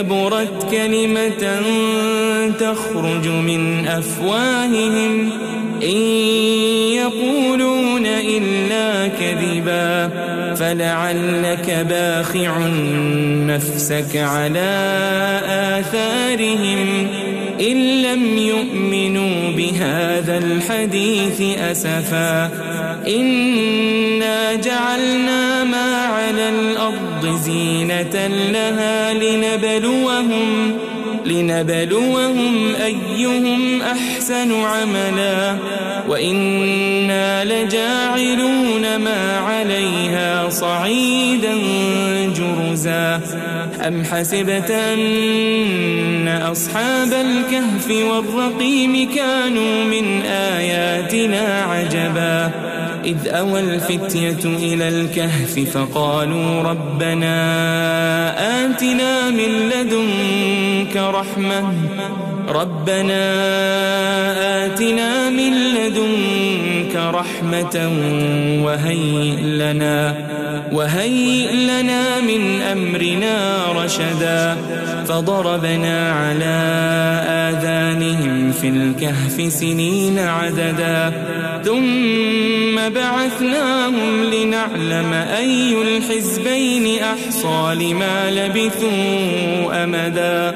كبرت كلمة تخرج من أفواههم إن يقولون إلا كذبا فلعلك باخع نفسك على آثارهم إن لم يؤمنوا بهذا الحديث أسفا إنا جعلنا ما على الأرض زينة لها لنبلوهم لنبلوهم أيهم أحسن عملا. وإنا لجاعلون ما عليها صعيدا جرزا. أم حسبت أن أصحاب الكهف والرقيم كانوا من آياتنا عجبا؟ إذ أوى الفتية إلى الكهف فقالوا ربنا آتنا من لدنك رحمة ربنا آتنا من لدنك رحمة وهيئ لنا وهيئ لنا من أمرنا رشدا فضربنا على آذانهم في الكهف سنين عددا ثم بعثناهم لنعلم أي الحزبين أحصى لما لبثوا أمدا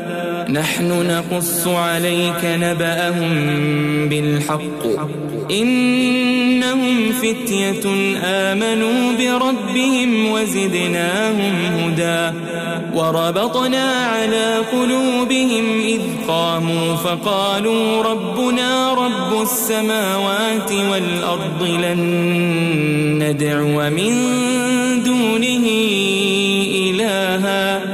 نحن نقص عليك نبأهم بالحق. إنهم فتية آمنوا بربهم وزدناهم هدى. وربطنا على قلوبهم إذ قاموا فقالوا ربنا رب السماوات والأرض لن ندعو من دونه إلها.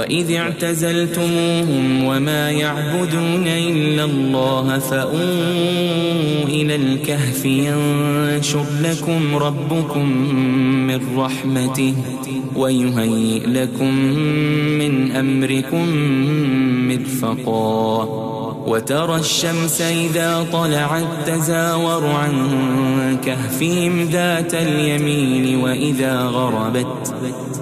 وإذ اعتزلتموهم وما يعبدون إلا الله فأووا إلى الكهف ينشر لكم ربكم من رحمته ويهيئ لكم من أمركم مرفقا وترى الشمس إذا طلعت تزاور عن كهفهم ذات اليمين وإذا غربت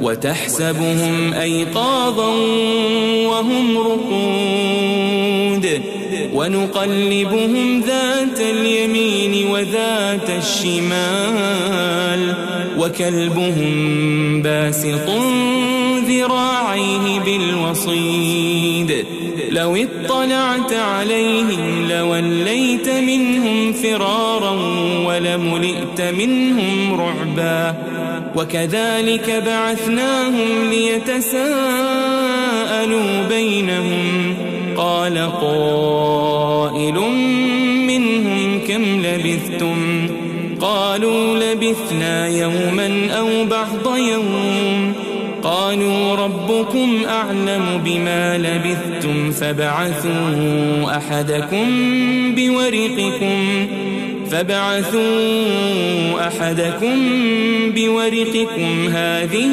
وتحسبهم أيقاظا وهم رقود ونقلبهم ذات اليمين وذات الشمال وكلبهم باسط ذراعيه بالوصيد لو اطلعت عليهم لوليت منهم فرارا ولملئت منهم رعبا وكذلك بعثناهم ليتساءلوا بينهم. قال قائل منهم كم لبثتم؟ قالوا لبثنا يوما أو بعض يوم. قالوا ربكم أعلم بما لبثتم فابعثوا أحدكم بورقكم. فابعثوا أحدكم بورقكم هذه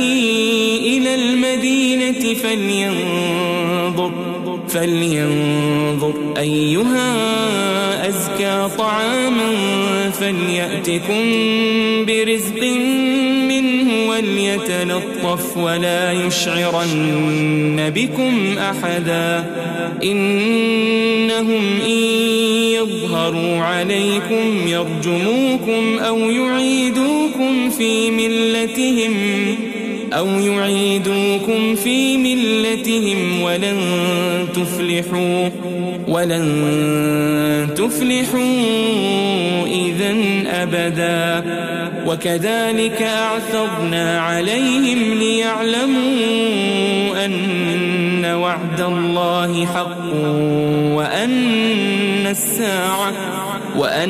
إلى المدينة فلينظر فلينظر أيها أزكى طعاما فليأتكم برزق منه وليتلطف ولا يشعرن بكم أحدا. إنهم إن يظهروا عليكم يرجموكم أو يعيدوكم في ملتهم أو يعيدوكم في ملتهم ولن تفلحوا ولن تفلحوا إذا أبدا. وكذلك أعثرنا عليهم ليعلموا أن وعد الله حق وأن الساعة وأن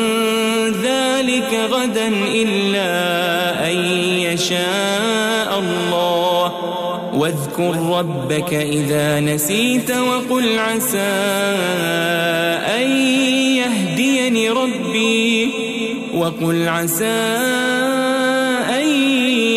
ذلك غدا إلا أن يشاء الله. واذكر ربك إذا نسيت وقل عسى أن يهديني ربي. وقل عسى أن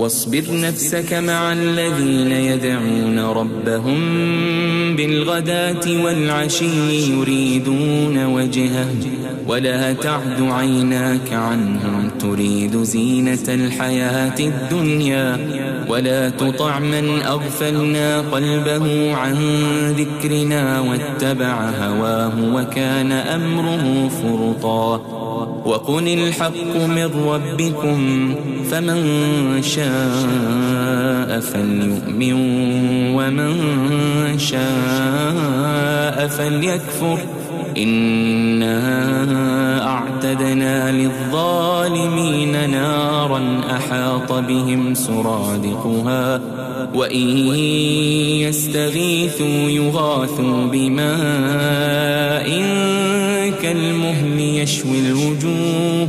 واصبر نفسك مع الذين يدعون ربهم بالغداة والعشي يريدون وجهه ولا تعد عيناك عنهم تريد زينة الحياة الدنيا. ولا تطع من أغفلنا قلبه عن ذكرنا واتبع هواه وكان أمره فرطا. وقل الحق من ربكم فمن شاء فليؤمن ومن شاء فليكفر إنا أعتدنا للظالمين نارا أحاط بهم سرادقها وإن يستغيثوا يغاثوا بماء كالمهل يشوي الوجوه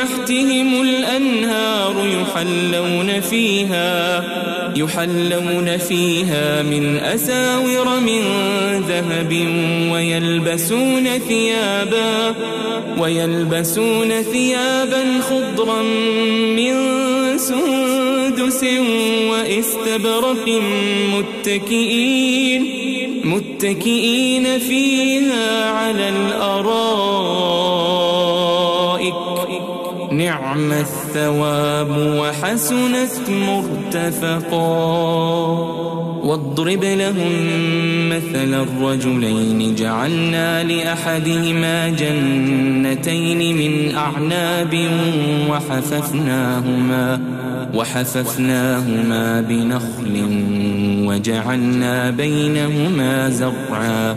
تحتهم الأنهار يحلون فيها يحلون فيها من أساور من ذهب ويلبسون ثيابا ويلبسون ثيابا خضرا من سندس واستبرق متكئين متكئين فيها على الأرائك. نعم الثواب وحسنت مرتفقا. واضرب لهم مثل الرجلين جعلنا لأحدهما جنتين من أعناب وحففناهما وحففناهما بنخل وجعلنا بينهما زرعا.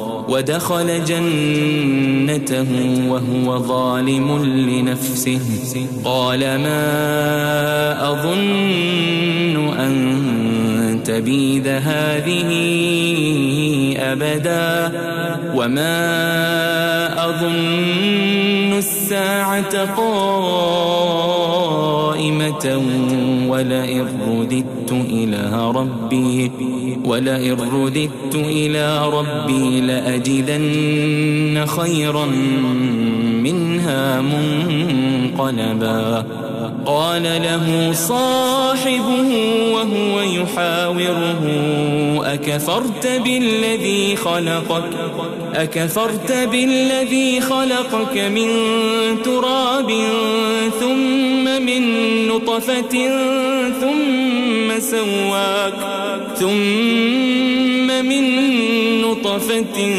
ودخل جنته وهو ظالم لنفسه. قال ما أظن أن تبيد هذه أبدا وما أظن الساعة قائمة. ولئن رددت إلى ربي ولئن رددت إلى ربي لأجدن خيرا منها منقلبا. قال له صاحبه وهو يحاوره أكفرت بالذي خلقك؟ أكفرت بالذي خلقك من تراب ثم من نطفة ثم سواك ثم من نطفة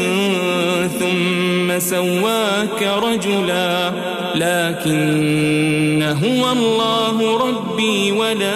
ثم سواك رجلا لكن هو الله ربي ولا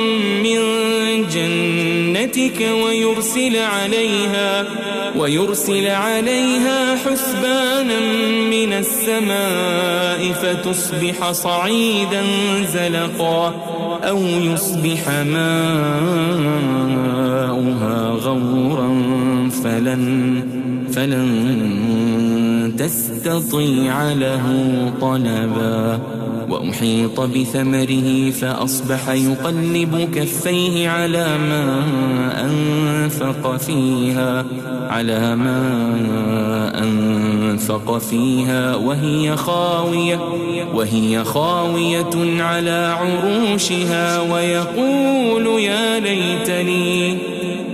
جنتك ويرسل عليها ويرسل عليها حسبانا من السماء فتصبح صعيدا زلقا أو يصبح ماؤها غورا فلن فلن تستطيع له طلبا. وأحيط بثمره فأصبح يقلب كفيه على ما أنفق فيها على ما أنفق فيها. وهي خاوية وهي خاوية على عروشها ويقول يا ليتني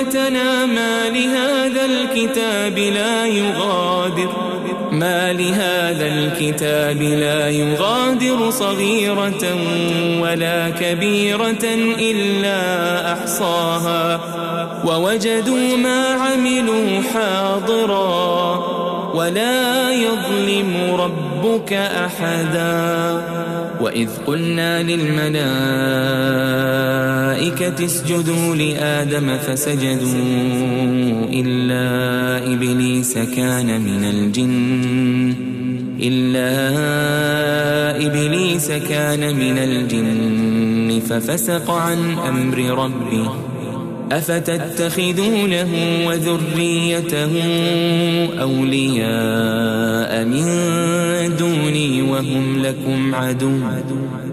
ويلتنا ما لهذا الكتاب لا يغادر. ما لهذا الكتاب لا يغادر صغيرة ولا كبيرة إلا أحصاها. ووجدوا ما عملوا حاضرا ولا يظلم ربك أحدا. وإذ قلنا للملائكة اسجدوا لآدم فسجدوا إلا إبليس كان من الجن إلا إبليس كان من الجن ففسق عن أمر ربه. أفتتخذونه وذريته أولياء من دوني وهم لكم عدو؟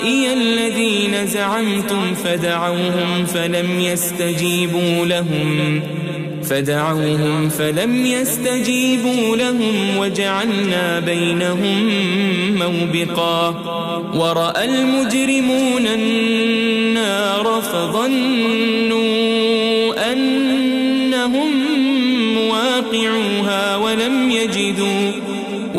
شركائي الذين زعمتم فدعوهم فلم يستجيبوا لهم. فدعوهم فلم يستجيبوا لهم وجعلنا بينهم موبقا. ورأى المجرمون النار فظنوا أنهم مواقعوها ولم يجدوا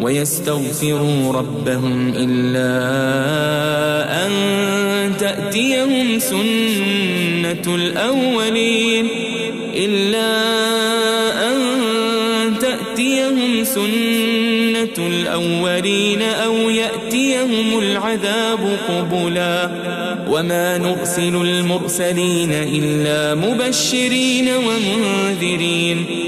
ويستغفروا ربهم إلا أن تأتيهم سنة الأولين إلا أن تأتيهم سنة الأولين أو يأتيهم العذاب قبلا. وما نرسل المرسلين إلا مبشرين ومنذرين.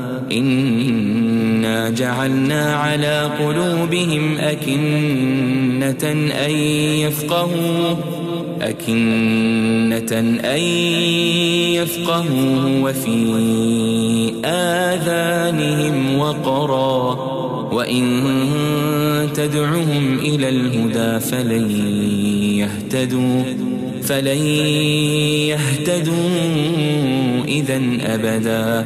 إنا جعلنا على قلوبهم أكنة أن يفقهوا أكنة أن يفقهوا وفي آذانهم وقرا وإن تدعهم إلى الهدى فلن يهتدوا فلن يهتدوا إذا أبدا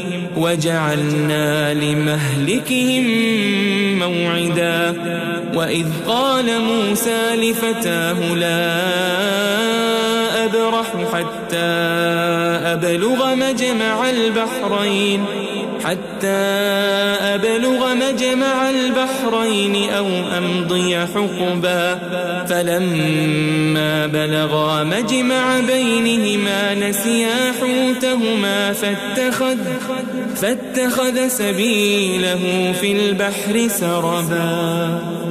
وجعلنا لمهلكهم موعدا. وإذ قال موسى لفتاه لا أبرح حتى أبلغ مجمع البحرين. حتى أبلغ مجمع البحرين أو أمضي حقبا. فلما بلغا مجمع بينهما نسيا حوتهما فاتخذ, فاتخذ سبيله في البحر سربا.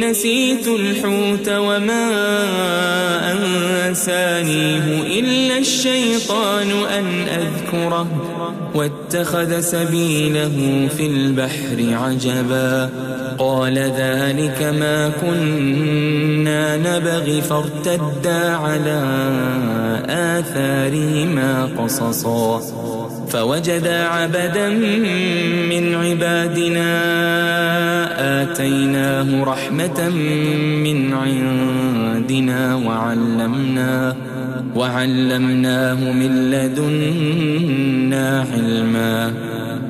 نسيت الحوت وما أنسانيه إلا الشيطان أن أذكره واتخذ سبيله في البحر عجبا قال ذلك ما كنا نبغي فارتدا على آثارهما قصصا فوجدا عبدا من عبادنا آتيناه رحمة من عندنا وعلمناه وعلمناه من لدنا علما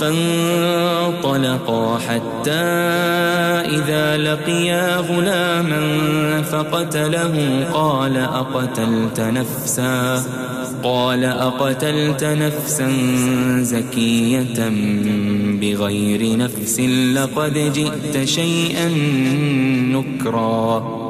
فانطلقا حتى إذا لقيا غلاما فقتله قال أقتلت نفسا قال أقتلت نفسا زكية بغير نفس لقد جئت شيئا نكرا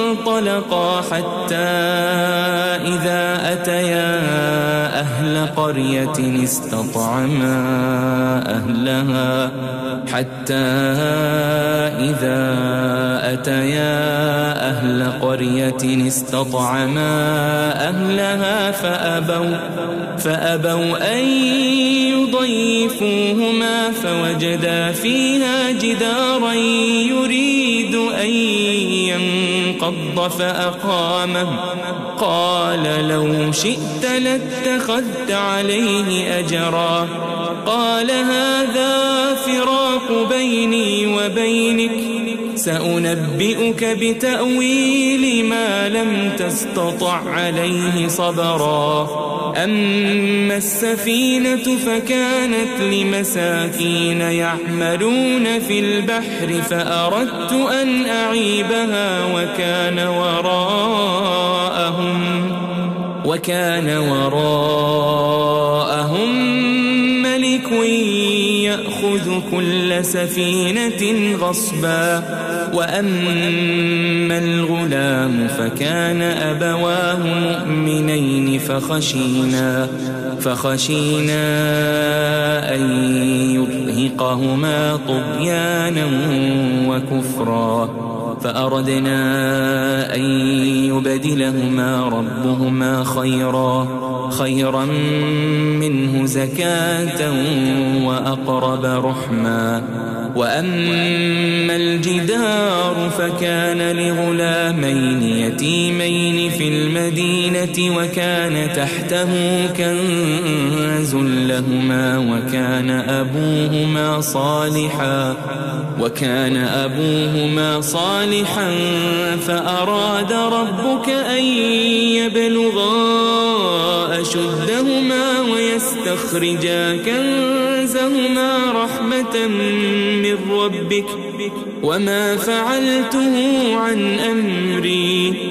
فانطلقا حتى إذا أتيا أهل قرية استطعما أهلها حتى إذا أتيا أهل قرية استطعما أهلها فأبوا فأبوا أن يضيفوهما فوجدا فيها جدارا يريد أن ينقض فأقامه قال لو شئت لاتخذت عليه أجرا. قال هذا فراق بيني وبينك. سأنبئك بتأويل ما لم تستطع عليه صبرا. أما السفينة فكانت لمساكين يعملون في البحر فأردت أن أعيبها وكان وراءهم وكان وراءهم ملك يأخذ كل سفينة غصبا. وأما الغلام فكان أبواه مؤمنين فخشينا فخشينا أن يرهقهما طغيانا وكفرا. فأردنا أن يبدلهما ربهما خيرا خيرا منه زكاة وأقرب رحما. وأما الجدار فكان لغلامين يتيمين في المدينة وكان تحته كنز لهما وكان أبوهما صالحا وكان أبوهما صالحا فأراد ربك أن يبلغا أشدهما ويستخرجا كنزهما رحمة من ربك وما فعلته عن أمري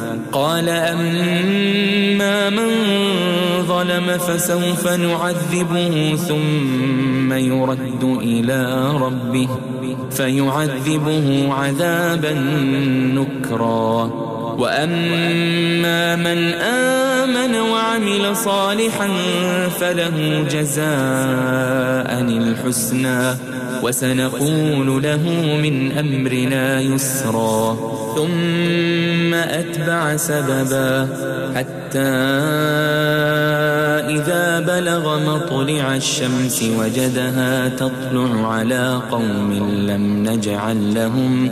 قال أما من ظلم فسوف نعذبه ثم يرد إلى ربه فيعذبه عذابا نكرا. وأما من آمن وعمل صالحا فله جزاء الحسنى وسنقول له من أمرنا يسرا. ثم أتبع سببا حتى إذا بلغ مطلع الشمس وجدها تطلع على قوم لم نجعل لهم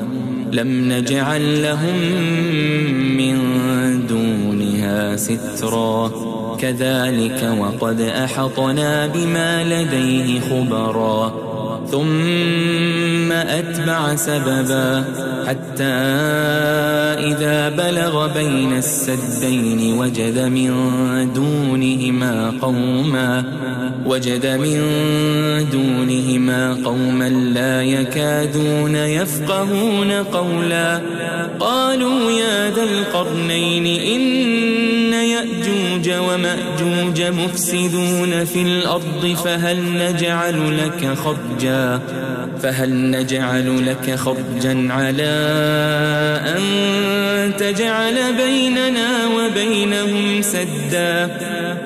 لم نجعل لهم من دونها سترا. كذلك وقد أحطنا بما لديه خبرا. ثم أتبع سببا حتى إذا بلغ بين السدين وجد من دونهما قوما وجد من دونهما قوما لا يكادون يفقهون قولا قالوا يا ذا القرنين إن يأجوج ومأجوج مفسدون في الأرض فهل نجعل لك خرجا؟ فهل نجعل لك خرجا على أن تجعل بيننا وبينهم سدا؟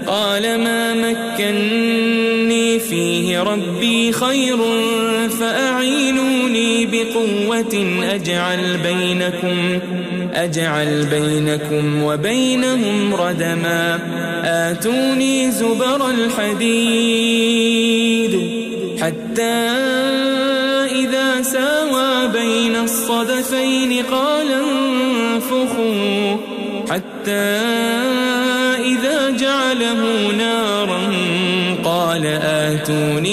قال ما مكني فيه ربي خير بقوة أجعل بينكم أجعل بينكم وبينهم ردما. آتوني زبر الحديد حتى إذا ساوى بين الصدفين قال انفخوا حتى إذا جعله نارا قال آتوني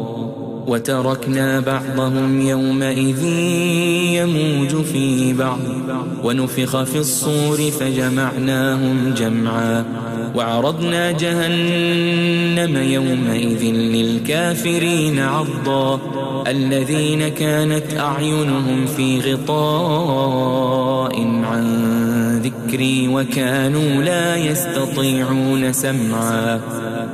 وتركنا بعضهم يومئذ يموج في بعض. ونفخ في الصور فجمعناهم جمعا. وعرضنا جهنم يومئذ للكافرين عرضا. الذين كانت أعينهم في غطاء عن ذكري وكانوا لا يستطيعون سمعا.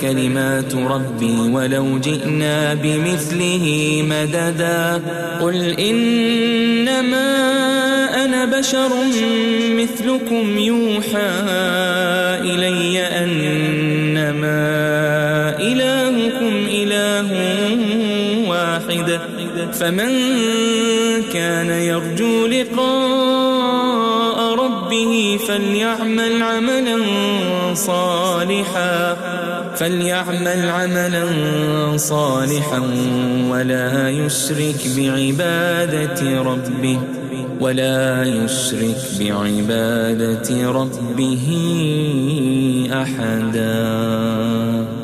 كلمات ربي ولو جئنا بمثله مددا. قل إنما أنا بشر مثلكم يوحى إلي أنما إلهكم إله واحد. فمن كان يرجو لقاء ربه فليعمل عملا صالحا فليعمل عملا صالحا ولا يشرك بعبادة ربه ولا يشرك بعبادة ربه أحداً.